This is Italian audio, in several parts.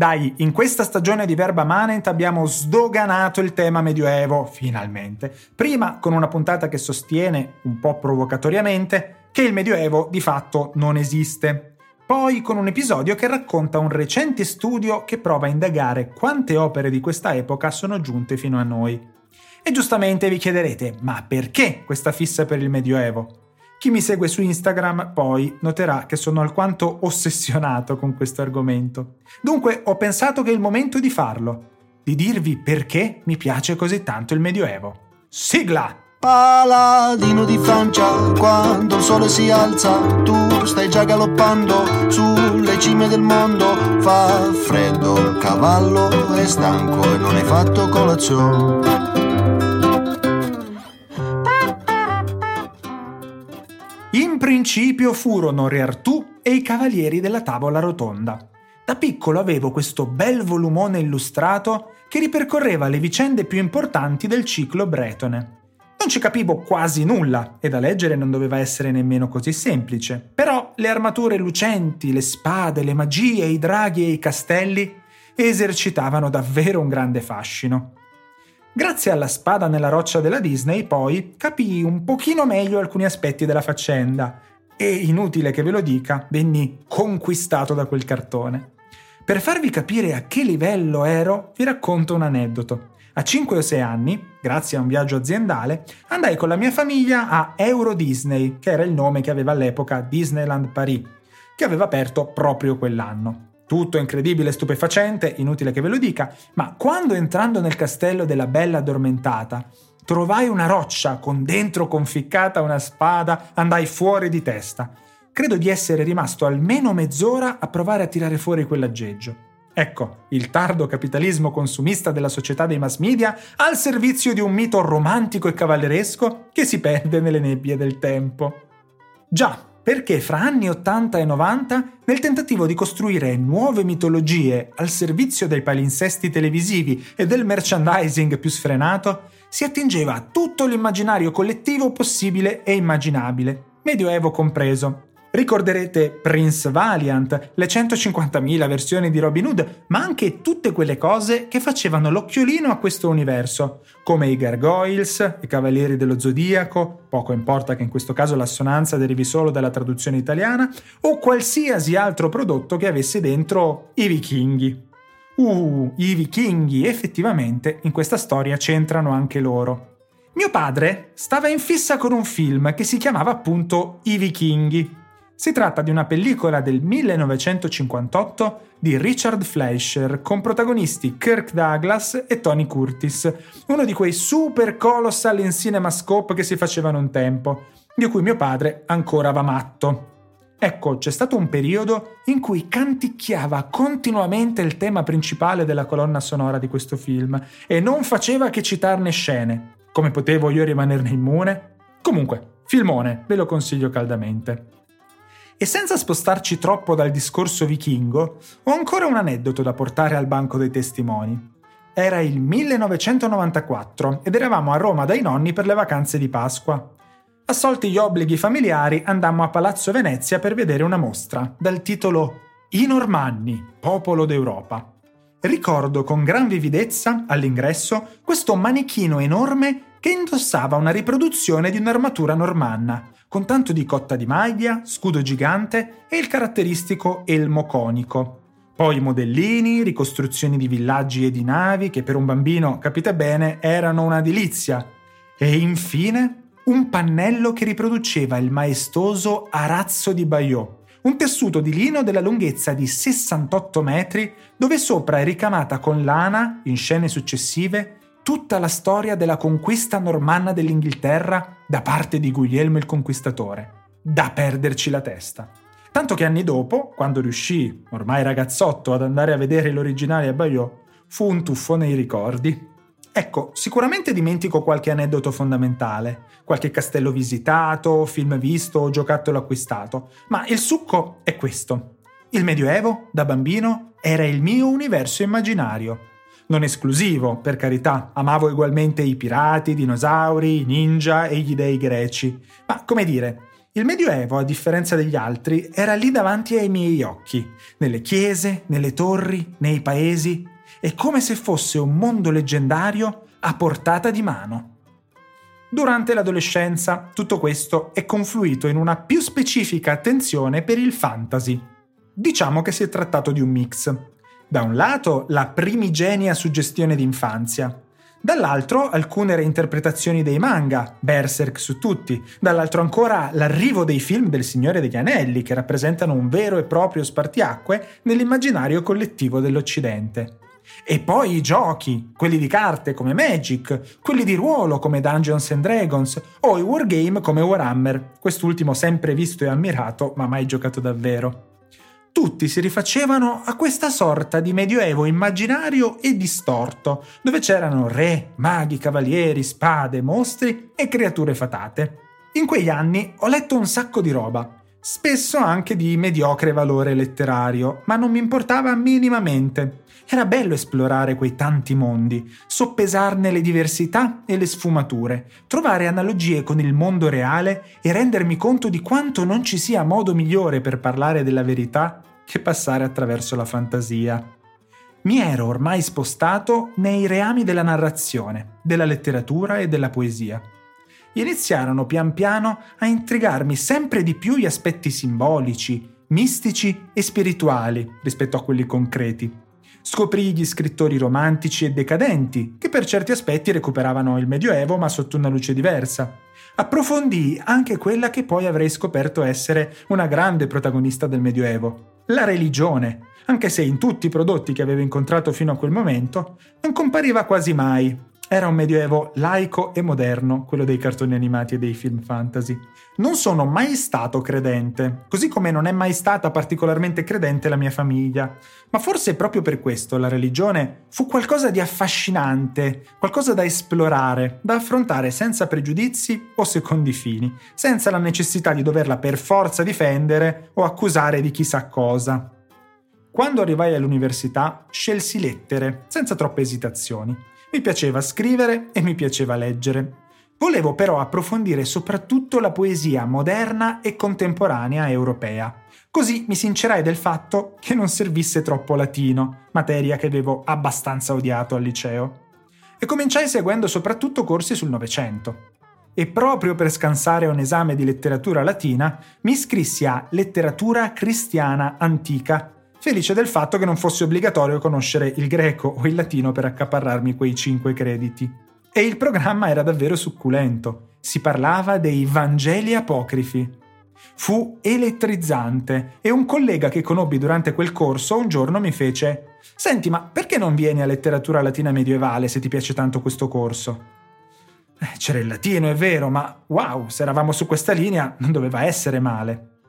Dai, in questa stagione di Verba Manent abbiamo sdoganato il tema medioevo, finalmente. Prima con una puntata che sostiene, un po' provocatoriamente, che il medioevo di fatto non esiste. Poi con un episodio che racconta un recente studio che prova a indagare quante opere di questa epoca sono giunte fino a noi. E giustamente vi chiederete, ma perché questa fissa per il medioevo? Chi mi segue su Instagram poi noterà che sono alquanto ossessionato con questo argomento. Dunque ho pensato che è il momento di farlo, di dirvi perché mi piace così tanto il Medioevo. Sigla! Paladino di Francia, quando il sole si alza, tu stai già galoppando sulle cime del mondo. Fa freddo, il cavallo è stanco e non hai fatto colazione. Principio furono Re Artù e i Cavalieri della Tavola Rotonda. Da piccolo avevo questo bel volumone illustrato che ripercorreva le vicende più importanti del ciclo bretone. Non ci capivo quasi nulla e da leggere non doveva essere nemmeno così semplice, però le armature lucenti, le spade, le magie, i draghi e i castelli esercitavano davvero un grande fascino. Grazie alla spada nella roccia della Disney, poi, capii un pochino meglio alcuni aspetti della faccenda e, inutile che ve lo dica, venni conquistato da quel cartone. Per farvi capire a che livello ero, vi racconto un aneddoto. A 5 o 6 anni, grazie a un viaggio aziendale, andai con la mia famiglia a Euro Disney, che era il nome che aveva all'epoca Disneyland Paris, che aveva aperto proprio quell'anno. Tutto incredibile e stupefacente, inutile che ve lo dica, ma quando entrando nel castello della bella addormentata trovai una roccia con dentro conficcata una spada, andai fuori di testa. Credo di essere rimasto almeno mezz'ora a provare a tirare fuori quell'aggeggio. Ecco, il tardo capitalismo consumista della società dei mass media al servizio di un mito romantico e cavalleresco che si perde nelle nebbie del tempo. Già, perché fra anni 80 e 90, nel tentativo di costruire nuove mitologie al servizio dei palinsesti televisivi e del merchandising più sfrenato, si attingeva a tutto l'immaginario collettivo possibile e immaginabile, medioevo compreso, Ricorderete Prince Valiant, le 150.000 versioni di Robin Hood, ma anche tutte quelle cose che facevano l'occhiolino a questo universo, come i Gargoyles, i Cavalieri dello Zodiaco, poco importa che in questo caso l'assonanza derivi solo dalla traduzione italiana, o qualsiasi altro prodotto che avesse dentro i vichinghi. Uh, i vichinghi effettivamente in questa storia c'entrano anche loro. Mio padre stava in fissa con un film che si chiamava appunto I vichinghi si tratta di una pellicola del 1958 di Richard Fleischer con protagonisti Kirk Douglas e Tony Curtis, uno di quei super colossal in cinemascope che si facevano un tempo, di cui mio padre ancora va matto. Ecco, c'è stato un periodo in cui canticchiava continuamente il tema principale della colonna sonora di questo film e non faceva che citarne scene. Come potevo io rimanerne immune? Comunque, filmone, ve lo consiglio caldamente. E senza spostarci troppo dal discorso vichingo, ho ancora un aneddoto da portare al banco dei testimoni. Era il 1994 ed eravamo a Roma dai nonni per le vacanze di Pasqua. Assolti gli obblighi familiari, andammo a Palazzo Venezia per vedere una mostra dal titolo I Normanni, popolo d'Europa. Ricordo con gran vividezza, all'ingresso, questo manichino enorme che indossava una riproduzione di un'armatura normanna, con tanto di cotta di maglia, scudo gigante e il caratteristico elmo conico. Poi modellini, ricostruzioni di villaggi e di navi che per un bambino, capite bene, erano una delizia. E infine un pannello che riproduceva il maestoso arazzo di Bayeux, un tessuto di lino della lunghezza di 68 metri dove sopra è ricamata con lana, in scene successive, tutta la storia della conquista normanna dell'Inghilterra da parte di Guglielmo il Conquistatore. Da perderci la testa. Tanto che anni dopo, quando riuscì, ormai ragazzotto, ad andare a vedere l'originale a Bayeux, fu un tuffo nei ricordi. Ecco, sicuramente dimentico qualche aneddoto fondamentale, qualche castello visitato, film visto o giocattolo acquistato, ma il succo è questo. Il Medioevo, da bambino, era il mio universo immaginario, non esclusivo, per carità, amavo ugualmente i pirati, i dinosauri, i ninja e gli dei greci, ma come dire, Il Medioevo, a differenza degli altri, era lì davanti ai miei occhi, nelle chiese, nelle torri, nei paesi, è come se fosse un mondo leggendario a portata di mano. Durante l'adolescenza tutto questo è confluito in una più specifica attenzione per il fantasy. Diciamo che si è trattato di un mix. Da un lato la primigenia suggestione d'infanzia, dall'altro alcune reinterpretazioni dei manga, Berserk su tutti, dall'altro ancora l'arrivo dei film del Signore degli Anelli che rappresentano un vero e proprio spartiacque nell'immaginario collettivo dell'Occidente. E poi i giochi, quelli di carte come Magic, quelli di ruolo come Dungeons and Dragons o i wargame come Warhammer, quest'ultimo sempre visto e ammirato ma mai giocato davvero tutti si rifacevano a questa sorta di medioevo immaginario e distorto, dove c'erano re, maghi, cavalieri, spade, mostri e creature fatate. In quegli anni ho letto un sacco di roba, spesso anche di mediocre valore letterario, ma non mi importava minimamente. Era bello esplorare quei tanti mondi, soppesarne le diversità e le sfumature, trovare analogie con il mondo reale e rendermi conto di quanto non ci sia modo migliore per parlare della verità che passare attraverso la fantasia. Mi ero ormai spostato nei reami della narrazione, della letteratura e della poesia. Iniziarono pian piano a intrigarmi sempre di più gli aspetti simbolici, mistici e spirituali rispetto a quelli concreti Scoprì gli scrittori romantici e decadenti, che per certi aspetti recuperavano il Medioevo ma sotto una luce diversa. Approfondì anche quella che poi avrei scoperto essere una grande protagonista del Medioevo, la religione, anche se in tutti i prodotti che avevo incontrato fino a quel momento non compariva quasi mai, era un medioevo laico e moderno, quello dei cartoni animati e dei film fantasy. Non sono mai stato credente, così come non è mai stata particolarmente credente la mia famiglia. Ma forse proprio per questo la religione fu qualcosa di affascinante, qualcosa da esplorare, da affrontare senza pregiudizi o secondi fini, senza la necessità di doverla per forza difendere o accusare di chissà cosa. Quando arrivai all'università scelsi lettere, senza troppe esitazioni. Mi piaceva scrivere e mi piaceva leggere. Volevo però approfondire soprattutto la poesia moderna e contemporanea europea. Così mi sincerai del fatto che non servisse troppo latino, materia che avevo abbastanza odiato al liceo. E cominciai seguendo soprattutto corsi sul Novecento. E proprio per scansare un esame di letteratura latina, mi iscrissi a Letteratura cristiana antica felice del fatto che non fosse obbligatorio conoscere il greco o il latino per accaparrarmi quei cinque crediti. E il programma era davvero succulento. Si parlava dei Vangeli apocrifi. Fu elettrizzante e un collega che conobbi durante quel corso un giorno mi fece Senti, ma perché non vieni a letteratura latina medievale se ti piace tanto questo corso? Eh, c'era il latino, è vero, ma wow, se eravamo su questa linea non doveva essere male.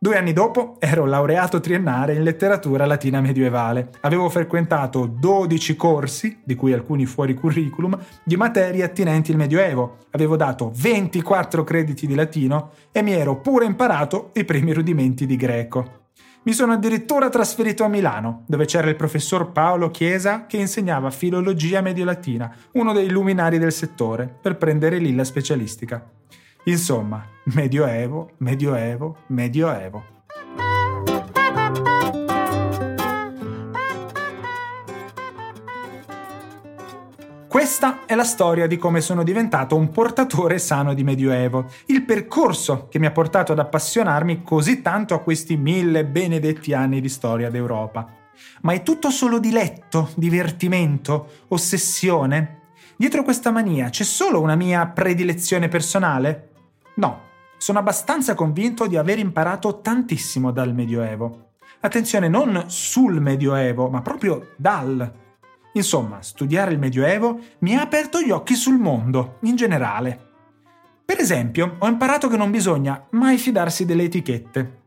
Due anni dopo ero laureato triennale in letteratura latina medievale. Avevo frequentato 12 corsi, di cui alcuni fuori curriculum, di materie attinenti al Medioevo. Avevo dato 24 crediti di latino e mi ero pure imparato i primi rudimenti di greco. Mi sono addirittura trasferito a Milano, dove c'era il professor Paolo Chiesa che insegnava filologia mediolatina, uno dei luminari del settore, per prendere lì la specialistica. Insomma, Medioevo, Medioevo, Medioevo. Questa è la storia di come sono diventato un portatore sano di Medioevo, il percorso che mi ha portato ad appassionarmi così tanto a questi mille benedetti anni di storia d'Europa. Ma è tutto solo diletto, divertimento, ossessione? Dietro questa mania c'è solo una mia predilezione personale? No, sono abbastanza convinto di aver imparato tantissimo dal Medioevo. Attenzione, non sul Medioevo, ma proprio dal. Insomma, studiare il Medioevo mi ha aperto gli occhi sul mondo, in generale. Per esempio, ho imparato che non bisogna mai fidarsi delle etichette,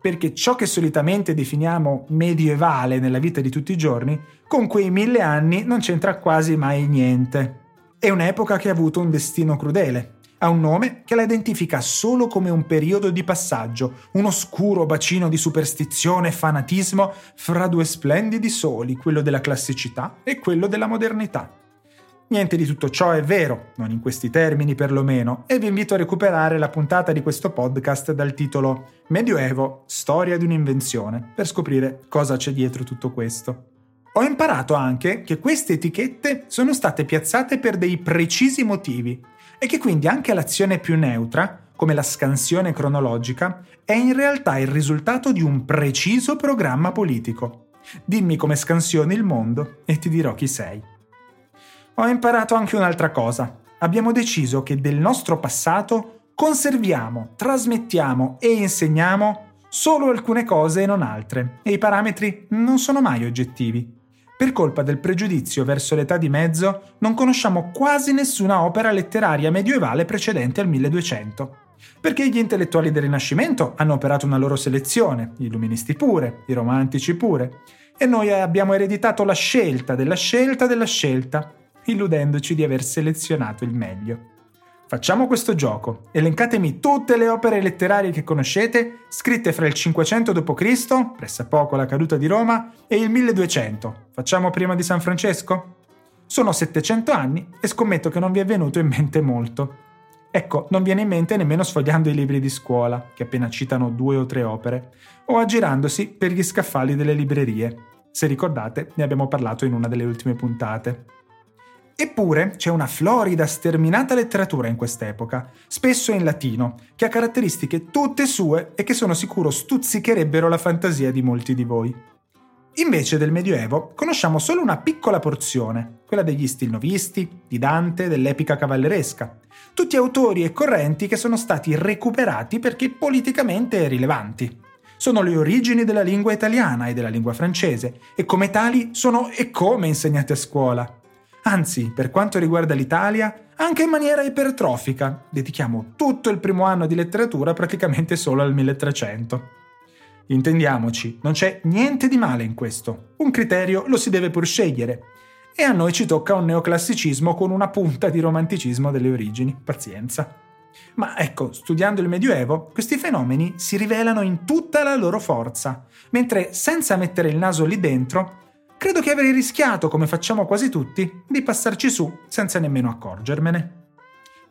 perché ciò che solitamente definiamo medievale nella vita di tutti i giorni, con quei mille anni non c'entra quasi mai niente. È un'epoca che ha avuto un destino crudele, ha un nome che la identifica solo come un periodo di passaggio, un oscuro bacino di superstizione e fanatismo fra due splendidi soli, quello della classicità e quello della modernità. Niente di tutto ciò è vero, non in questi termini perlomeno, e vi invito a recuperare la puntata di questo podcast dal titolo Medioevo, storia di un'invenzione, per scoprire cosa c'è dietro tutto questo. Ho imparato anche che queste etichette sono state piazzate per dei precisi motivi e che quindi anche l'azione più neutra, come la scansione cronologica, è in realtà il risultato di un preciso programma politico. Dimmi come scansioni il mondo e ti dirò chi sei. Ho imparato anche un'altra cosa. Abbiamo deciso che del nostro passato conserviamo, trasmettiamo e insegniamo solo alcune cose e non altre, e i parametri non sono mai oggettivi. Per colpa del pregiudizio verso l'età di mezzo, non conosciamo quasi nessuna opera letteraria medievale precedente al 1200. Perché gli intellettuali del Rinascimento hanno operato una loro selezione, gli illuministi pure, i romantici pure, e noi abbiamo ereditato la scelta della scelta della scelta, illudendoci di aver selezionato il meglio. Facciamo questo gioco. Elencatemi tutte le opere letterarie che conoscete, scritte fra il 500 d.C., pressappoco la caduta di Roma, e il 1200. Facciamo prima di San Francesco? Sono 700 anni e scommetto che non vi è venuto in mente molto. Ecco, non viene in mente nemmeno sfogliando i libri di scuola, che appena citano due o tre opere, o aggirandosi per gli scaffali delle librerie. Se ricordate, ne abbiamo parlato in una delle ultime puntate. Eppure c'è una florida, sterminata letteratura in quest'epoca, spesso in latino, che ha caratteristiche tutte sue e che sono sicuro stuzzicherebbero la fantasia di molti di voi. Invece del Medioevo conosciamo solo una piccola porzione, quella degli stilnovisti, di Dante, dell'epica cavalleresca, tutti autori e correnti che sono stati recuperati perché politicamente rilevanti. Sono le origini della lingua italiana e della lingua francese e come tali sono e come insegnate a scuola. Anzi, per quanto riguarda l'Italia, anche in maniera ipertrofica, dedichiamo tutto il primo anno di letteratura praticamente solo al 1300. Intendiamoci, non c'è niente di male in questo, un criterio lo si deve pur scegliere, e a noi ci tocca un neoclassicismo con una punta di romanticismo delle origini, pazienza. Ma ecco, studiando il Medioevo, questi fenomeni si rivelano in tutta la loro forza, mentre senza mettere il naso lì dentro credo che avrei rischiato, come facciamo quasi tutti, di passarci su senza nemmeno accorgermene.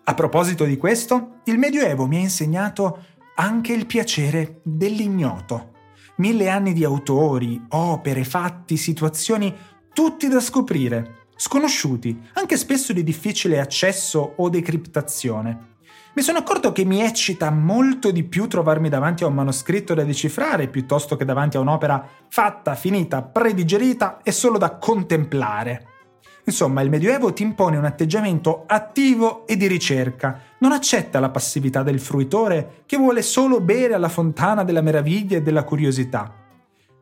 A proposito di questo, il Medioevo mi ha insegnato anche il piacere dell'ignoto. Mille anni di autori, opere, fatti, situazioni, tutti da scoprire, sconosciuti, anche spesso di difficile accesso o decriptazione mi sono accorto che mi eccita molto di più trovarmi davanti a un manoscritto da decifrare piuttosto che davanti a un'opera fatta, finita, predigerita e solo da contemplare. Insomma, il Medioevo ti impone un atteggiamento attivo e di ricerca, non accetta la passività del fruitore che vuole solo bere alla fontana della meraviglia e della curiosità.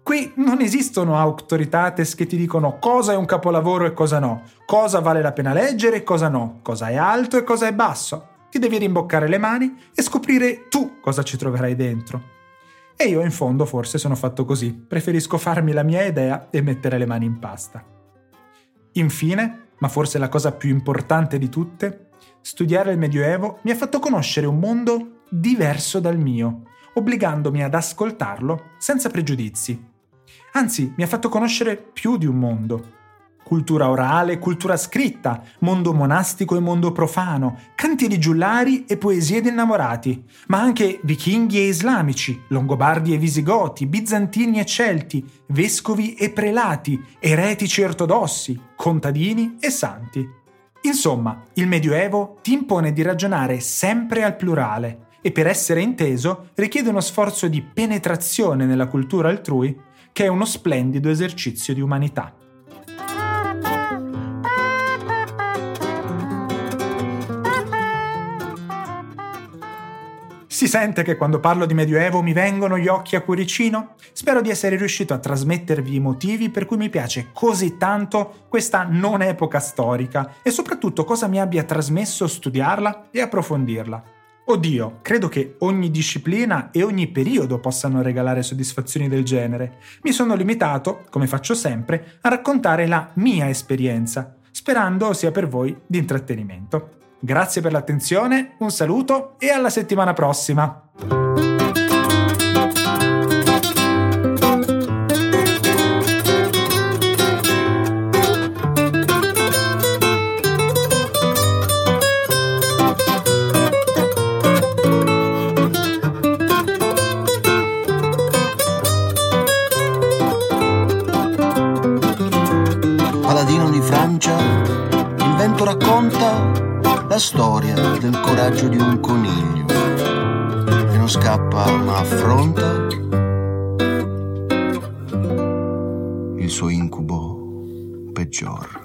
Qui non esistono autoritates che ti dicono cosa è un capolavoro e cosa no, cosa vale la pena leggere e cosa no, cosa è alto e cosa è basso ti devi rimboccare le mani e scoprire tu cosa ci troverai dentro. E io in fondo forse sono fatto così, preferisco farmi la mia idea e mettere le mani in pasta. Infine, ma forse la cosa più importante di tutte, studiare il Medioevo mi ha fatto conoscere un mondo diverso dal mio, obbligandomi ad ascoltarlo senza pregiudizi. Anzi, mi ha fatto conoscere più di un mondo, cultura orale, cultura scritta, mondo monastico e mondo profano, cantieri giullari e poesie di innamorati, ma anche vichinghi e islamici, longobardi e visigoti, bizantini e celti, vescovi e prelati, eretici ortodossi, contadini e santi. Insomma, il Medioevo ti impone di ragionare sempre al plurale e per essere inteso richiede uno sforzo di penetrazione nella cultura altrui che è uno splendido esercizio di umanità. Si sente che quando parlo di Medioevo mi vengono gli occhi a cuoricino? Spero di essere riuscito a trasmettervi i motivi per cui mi piace così tanto questa non epoca storica e soprattutto cosa mi abbia trasmesso studiarla e approfondirla. Oddio, credo che ogni disciplina e ogni periodo possano regalare soddisfazioni del genere. Mi sono limitato, come faccio sempre, a raccontare la mia esperienza, sperando sia per voi di intrattenimento. Grazie per l'attenzione, un saluto e alla settimana prossima! Paladino di Francia, il vento racconta la storia del coraggio di un coniglio che non scappa ma affronta il suo incubo peggior.